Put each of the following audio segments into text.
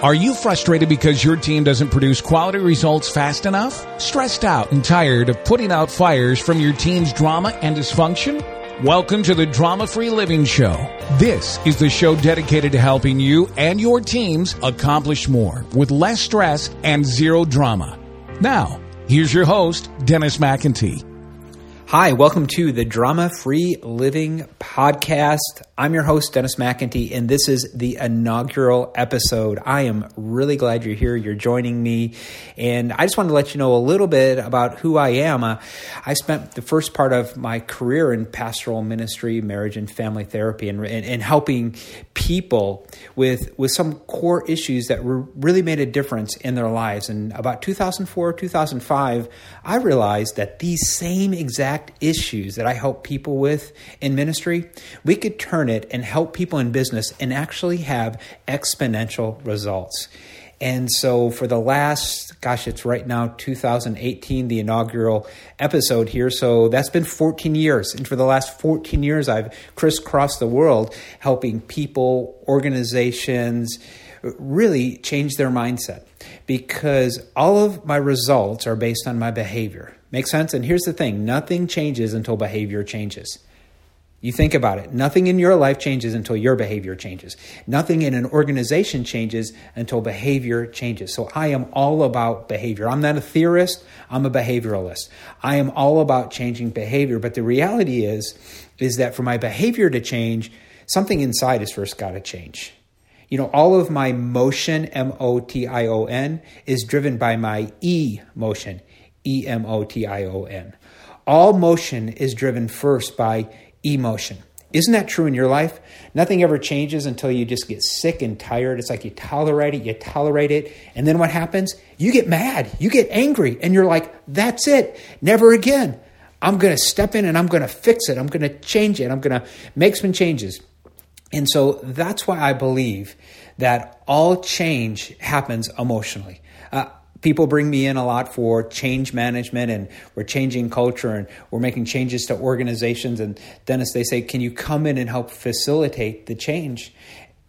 Are you frustrated because your team doesn't produce quality results fast enough? Stressed out and tired of putting out fires from your team's drama and dysfunction? Welcome to the Drama Free Living Show. This is the show dedicated to helping you and your teams accomplish more with less stress and zero drama. Now, here's your host, Dennis McIntee. Hi, welcome to the Drama Free Living Podcast. I'm your host, Dennis McIntee, and this is the inaugural episode. I am really glad you're here. You're joining me. And I just wanted to let you know a little bit about who I am. Uh, I spent the first part of my career in pastoral ministry, marriage and family therapy, and, and, and helping people with, with some core issues that really made a difference in their lives. And about 2004, 2005, I realized that these same exact exact issues that I help people with in ministry, we could turn it and help people in business and actually have exponential results. And so, for the last, gosh, it's right now 2018, the inaugural episode here. So, that's been 14 years. And for the last 14 years, I've crisscrossed the world helping people, organizations really change their mindset because all of my results are based on my behavior. Make sense? And here's the thing nothing changes until behavior changes. You think about it. Nothing in your life changes until your behavior changes. Nothing in an organization changes until behavior changes. So I am all about behavior. I'm not a theorist, I'm a behavioralist. I am all about changing behavior, but the reality is is that for my behavior to change, something inside has first got to change. You know, all of my motion, M O T I O N, is driven by my E motion, E M O T I O N. All motion is driven first by emotion. Isn't that true in your life? Nothing ever changes until you just get sick and tired. It's like you tolerate it, you tolerate it, and then what happens? You get mad, you get angry, and you're like, that's it, never again. I'm going to step in and I'm going to fix it. I'm going to change it. I'm going to make some changes. And so that's why I believe that all change happens emotionally. Uh, people bring me in a lot for change management and we're changing culture and we're making changes to organizations. And dennis they say can you come in and help facilitate the change?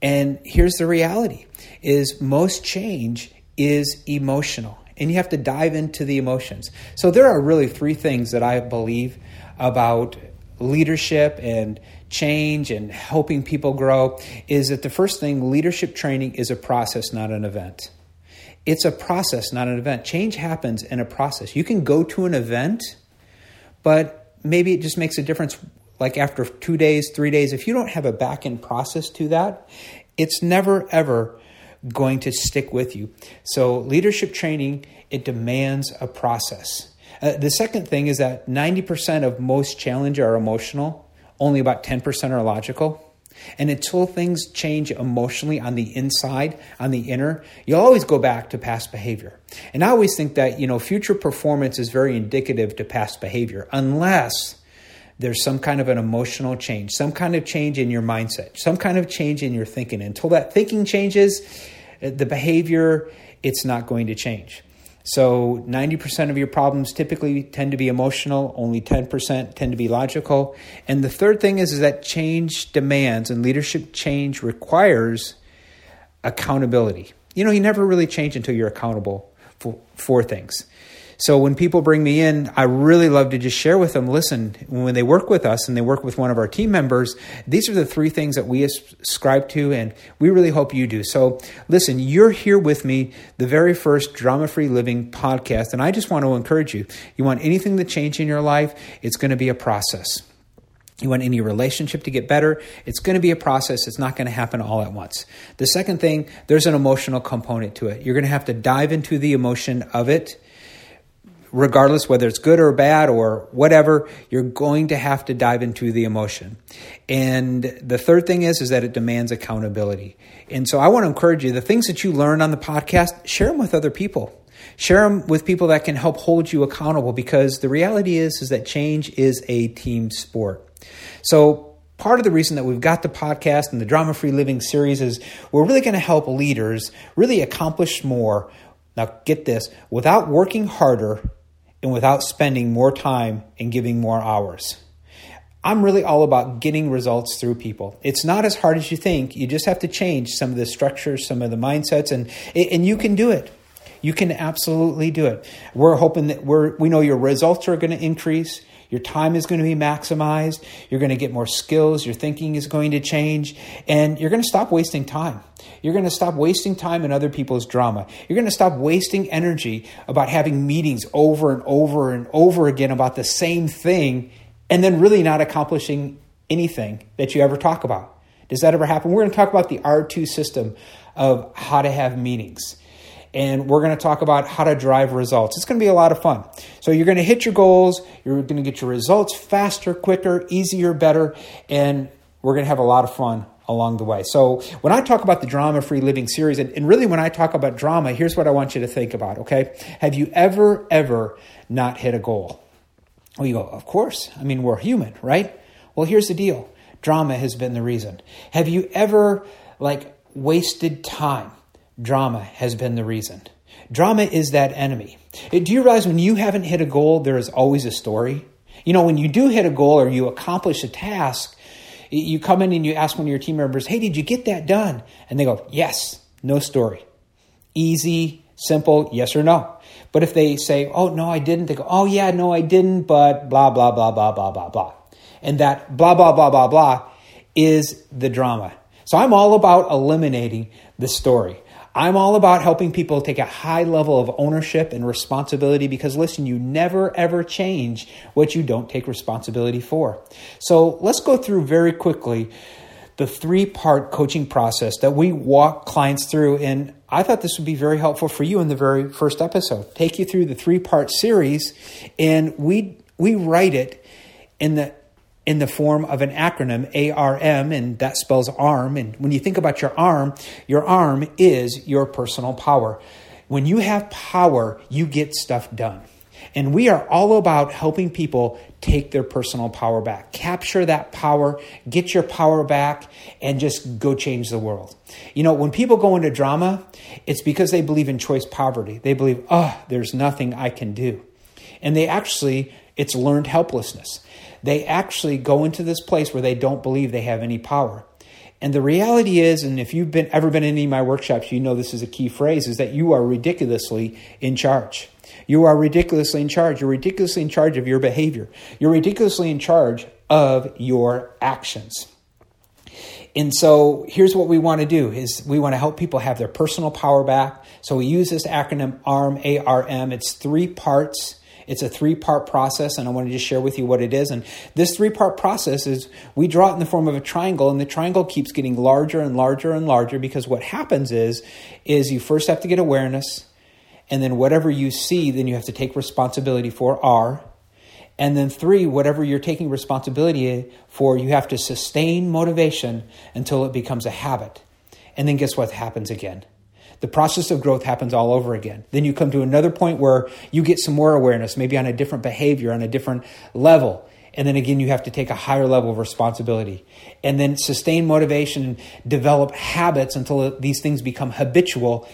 And here's the reality is most change is emotional and you have to dive into the emotions. So there are really three things that i believe about leadership and change and helping people grow is that the first thing leadership training is a process not an event it's a process, not an event. Change happens in a process. You can go to an event, but maybe it just makes a difference like after two days, three days. If you don't have a back end process to that, it's never ever going to stick with you. So, leadership training, it demands a process. Uh, the second thing is that 90% of most challenge are emotional, only about 10% are logical. And until things change emotionally on the inside, on the inner, you always go back to past behavior. And I always think that, you know, future performance is very indicative to past behavior unless there's some kind of an emotional change, some kind of change in your mindset, some kind of change in your thinking. Until that thinking changes, eh, the behavior, it's not going to change. So 90% of your problems typically tend to be emotional, only 10% tend to be logical. And the third thing is, is that change demands and leadership change requires accountability. You know, you never really change until you're accountable for, for things. So when people bring me in, I really love to just share with them listen, when they work with us and they work with one of our team members, these are the three things that we ascribe to, and we really hope you do. So listen, you're here with me, the very first Drama Free Living podcast, and I just want to encourage you. You want anything to change in your life, it's going to be a process. You want any relationship to get better, it's going to be a process. It's not going to happen all at once. The second thing, there's an emotional component to it. You're going to have to dive into the emotion of it regardless whether it's good or bad or whatever, you're going to have to dive into the emotion. And the third thing is is that it demands accountability. And so I want to encourage you the things that you learn on the podcast, share them with other people. Share them with people that can help hold you accountable because the reality is is that change is a team sport. So part of the reason that we've got the podcast and the drama free living series is we're really going to help leaders really accomplish more now, get this without working harder and without spending more time and giving more hours. I'm really all about getting results through people. It's not as hard as you think. You just have to change some of the structures, some of the mindsets, and and you can do it. You can absolutely do it. We're hoping that we're we know your results are going to increase. Your time is going to be maximized. You're going to get more skills. Your thinking is going to change. And you're going to stop wasting time. You're going to stop wasting time in other people's drama. You're going to stop wasting energy about having meetings over and over and over again about the same thing and then really not accomplishing anything that you ever talk about. Does that ever happen? We're going to talk about the R2 system of how to have meetings. And we're going to talk about how to drive results. It's going to be a lot of fun. So, you're going to hit your goals, you're going to get your results faster, quicker, easier, better, and we're going to have a lot of fun along the way. So, when I talk about the Drama Free Living series, and, and really when I talk about drama, here's what I want you to think about, okay? Have you ever, ever not hit a goal? Well, you go, of course. I mean, we're human, right? Well, here's the deal drama has been the reason. Have you ever, like, wasted time? Drama has been the reason. Drama is that enemy. Do you realize when you haven't hit a goal, there is always a story? You know, when you do hit a goal or you accomplish a task, you come in and you ask one of your team members, Hey, did you get that done? And they go, Yes, no story. Easy, simple, yes or no. But if they say, oh, no, I didn't, they go, oh, yeah, no, I didn't, but blah, blah, blah, blah, blah, blah, blah. And that blah, blah, blah, blah, blah is the drama. So I'm all about eliminating the story. I'm all about helping people take a high level of ownership and responsibility because, listen, you never ever change what you don't take responsibility for. So let's go through very quickly the three part coaching process that we walk clients through. And I thought this would be very helpful for you in the very first episode. Take you through the three part series, and we we write it in the in the form of an acronym ARM, and that spells arm. And when you think about your arm, your arm is your personal power. When you have power, you get stuff done. And we are all about helping people take their personal power back. Capture that power, get your power back, and just go change the world. You know, when people go into drama, it's because they believe in choice poverty. They believe, oh, there's nothing I can do. And they actually, it's learned helplessness. They actually go into this place where they don't believe they have any power. And the reality is, and if you've been ever been in any of my workshops, you know this is a key phrase, is that you are ridiculously in charge. You are ridiculously in charge. You're ridiculously in charge of your behavior. You're ridiculously in charge of your actions. And so here's what we want to do is we want to help people have their personal power back. So we use this acronym ARM, A-R-M. It's three parts. It's a three part process, and I want to share with you what it is. And this three part process is we draw it in the form of a triangle, and the triangle keeps getting larger and larger and larger because what happens is, is you first have to get awareness, and then whatever you see, then you have to take responsibility for R. And then three, whatever you're taking responsibility for, you have to sustain motivation until it becomes a habit. And then guess what happens again? The process of growth happens all over again. Then you come to another point where you get some more awareness, maybe on a different behavior, on a different level. And then again, you have to take a higher level of responsibility. And then sustain motivation, develop habits until these things become habitual.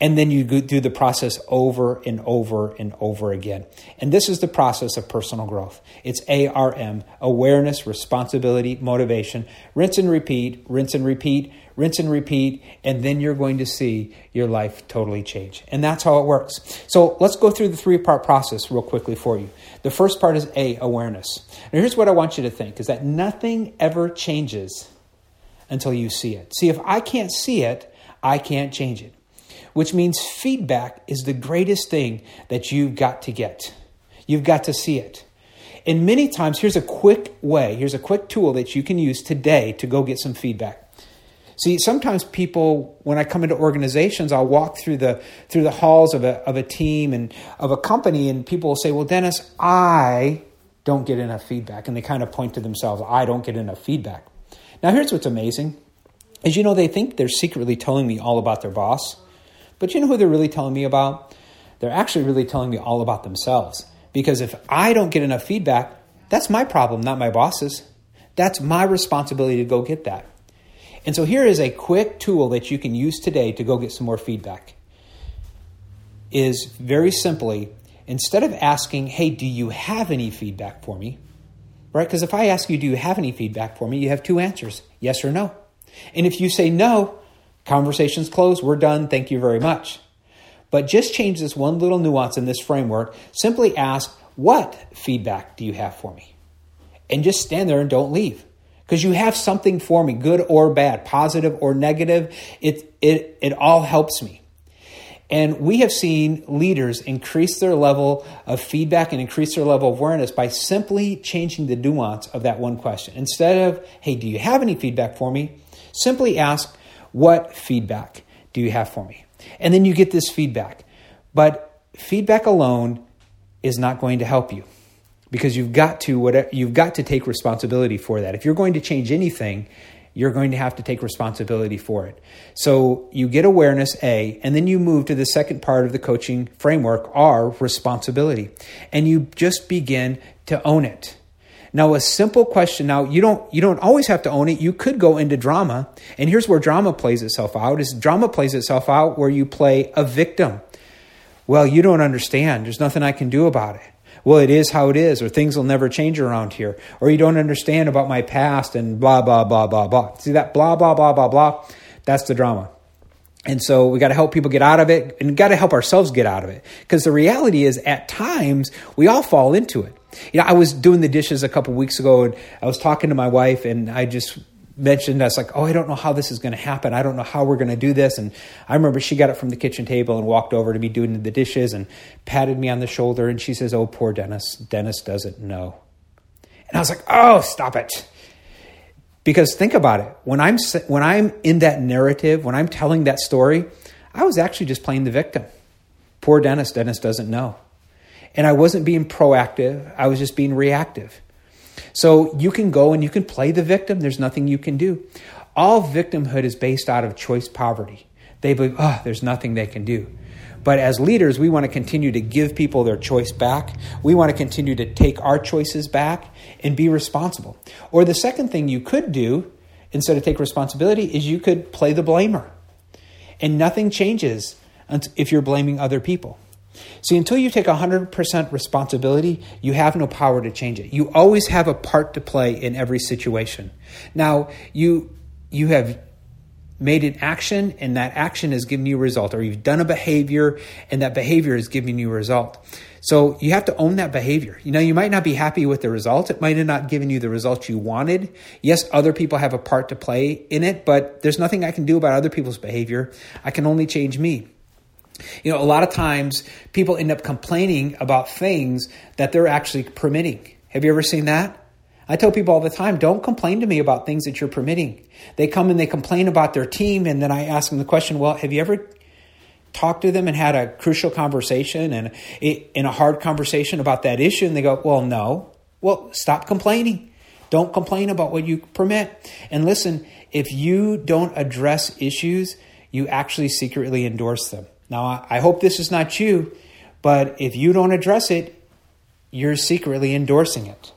And then you do the process over and over and over again. And this is the process of personal growth. It's ARM awareness, responsibility, motivation. Rinse and repeat, rinse and repeat, rinse and repeat. And then you're going to see your life totally change. And that's how it works. So let's go through the three part process real quickly for you. The first part is A, awareness. Now, here's what I want you to think is that nothing ever changes until you see it. See, if I can't see it, I can't change it which means feedback is the greatest thing that you've got to get. You've got to see it. And many times, here's a quick way, here's a quick tool that you can use today to go get some feedback. See, sometimes people, when I come into organizations, I'll walk through the through the halls of a of a team and of a company, and people will say, "Well, Dennis, I don't get enough feedback," and they kind of point to themselves, "I don't get enough feedback." Now, here's what's amazing: is you know they think they're secretly telling me all about their boss, but you know who they're really telling me about? They're actually really telling me all about themselves. Because if I don't get enough feedback, that's my problem, not my boss's. That's my responsibility to go get that. And so here is a quick tool that you can use today to go get some more feedback. Is very simply, instead of asking, hey, do you have any feedback for me? right? Because if I ask you, do you have any feedback for me? You have two answers yes or no. And if you say no, conversation's closed, we're done, thank you very much. But just change this one little nuance in this framework. Simply ask, what feedback do you have for me? And just stand there and don't leave. Because you have something for me, good or bad, positive or negative. It, it, it all helps me. And we have seen leaders increase their level of feedback and increase their level of awareness by simply changing the nuance of that one question. Instead of, hey, do you have any feedback for me? Simply ask, what feedback do you have for me? And then you get this feedback. But feedback alone is not going to help you because you've got to whatever, you've got to take responsibility for that. If you're going to change anything, you're going to have to take responsibility for it. So you get awareness A, and then you move to the second part of the coaching framework R, responsibility. And you just begin to own it. Now a simple question now you don't you don't always have to own it. You could go into drama. And here's where drama plays itself out. Is drama plays itself out where you play a victim. Well, you don't understand. There's nothing I can do about it well, it is how it is, or things will never change around here, or you don't understand about my past and blah, blah, blah, blah, blah. See that blah, blah, blah, blah, blah? That's the drama. And so we got to help people get out of it and got to help ourselves get out of it. Because the reality is, at times, we all fall into it. You know, I was doing the dishes a couple weeks ago and I was talking to my wife and I just mentioned, us like, oh, I don't know how this is going to happen. I don't know how we're going to do this. And I remember she got up from the kitchen table and walked over to me doing the dishes and patted me on the shoulder. And she says, oh, poor Dennis. Dennis doesn't know. And I was like, oh, stop it. Because think about it. When I'm, when I'm in that narrative, when I'm telling that story, I was actually just playing the victim. Poor Dennis. Dennis doesn't know. And I wasn't being proactive. I was just being reactive. So you can go and you can play the victim. There's nothing you can do. All victimhood is based out of choice poverty. They believe, oh, ah, there's nothing they can do. But as leaders, we want to continue to give people their choice back. We want to continue to take our choices back and be responsible. Or the second thing you could do instead of take responsibility is you could play the blamer. And nothing changes if you're blaming other people. See, until you take 100% responsibility, you have no power to change it. You always have a part to play in every situation. Now, you you have made an action and that action has given you a result or you've done a behavior and that behavior has given you a result. So you have to own that behavior. You know, you might not be happy with the result. It might have not given you the results you wanted. Yes, other people have a part to play in it, but there's nothing I can do about other people's behavior. I can only change me. You know, a lot of times people end up complaining about things that they're actually permitting. Have you ever seen that? I tell people all the time, don't complain to me about things that you're permitting. They come and they complain about their team, and then I ask them the question, well, have you ever talked to them and had a crucial conversation and in a hard conversation about that issue? And they go, well, no. Well, stop complaining. Don't complain about what you permit. And listen, if you don't address issues, you actually secretly endorse them. Now, I hope this is not you, but if you don't address it, you're secretly endorsing it.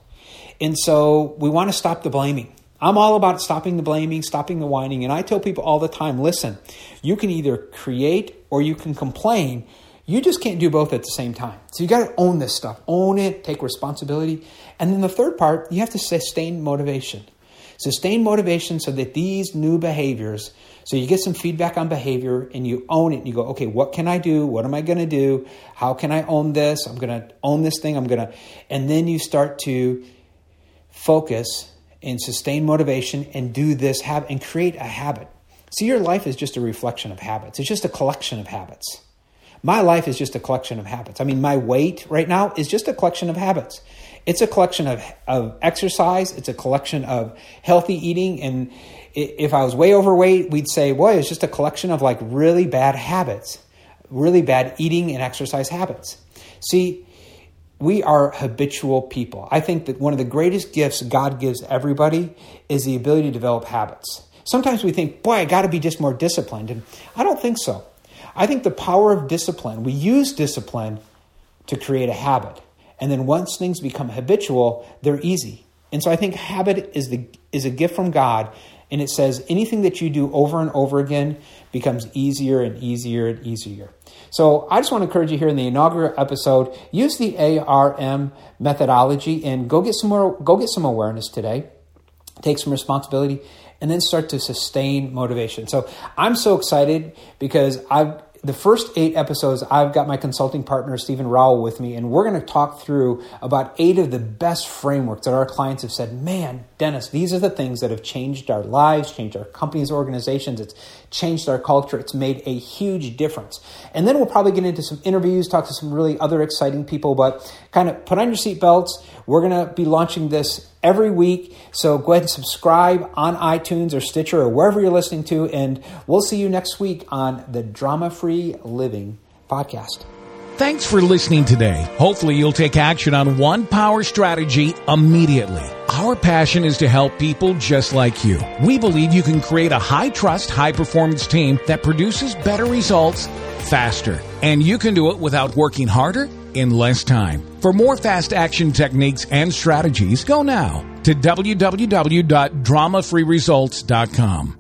And so we want to stop the blaming. I'm all about stopping the blaming, stopping the whining. And I tell people all the time listen, you can either create or you can complain. You just can't do both at the same time. So you got to own this stuff, own it, take responsibility. And then the third part, you have to sustain motivation. Sustain motivation so that these new behaviors so you get some feedback on behavior and you own it and you go, okay, what can I do? What am I going to do? How can I own this? I'm going to own this thing. I'm going to, and then you start to focus and sustain motivation and do this habit and create a habit. See, your life is just a reflection of habits. It's just a collection of habits. My life is just a collection of habits. I mean, my weight right now is just a collection of habits. It's a collection of, of exercise, it's a collection of healthy eating, and if I was way overweight, we'd say, boy, it's just a collection of like really bad habits, really bad eating and exercise habits. See, we are habitual people. I think that one of the greatest gifts God gives everybody is the ability to develop habits. Sometimes we think, boy, I got to be just more disciplined. And I don't think so. I think the power of discipline, we use discipline to create a habit. And then once things become habitual, they're easy. And so I think habit is the is a gift from God And it says anything that you do over and over again becomes easier and easier and easier. So I just want to encourage you here in the inaugural episode, use the ARM methodology and go get some more, go get some awareness today. Take some responsibility and then start to sustain motivation. So I'm so excited because I've the first eight episodes, I've got my consulting partner, Stephen Rowell, with me, and we're going to talk through about eight of the best frameworks that our clients have said, man, Dennis, these are the things that have changed our lives, changed our companies, organizations. It's changed our culture. It's made a huge difference. And then we'll probably get into some interviews, talk to some really other exciting people, but kind of put on your seatbelts. We're going to be launching this every week. So go ahead and subscribe on iTunes or Stitcher or wherever you're listening to. And we'll see you next week on the Drama Free Living podcast. Thanks for listening today. Hopefully, you'll take action on one power strategy immediately. Our passion is to help people just like you. We believe you can create a high trust, high performance team that produces better results faster. And you can do it without working harder in less time. For more fast action techniques and strategies, go now to www.dramafreeresults.com.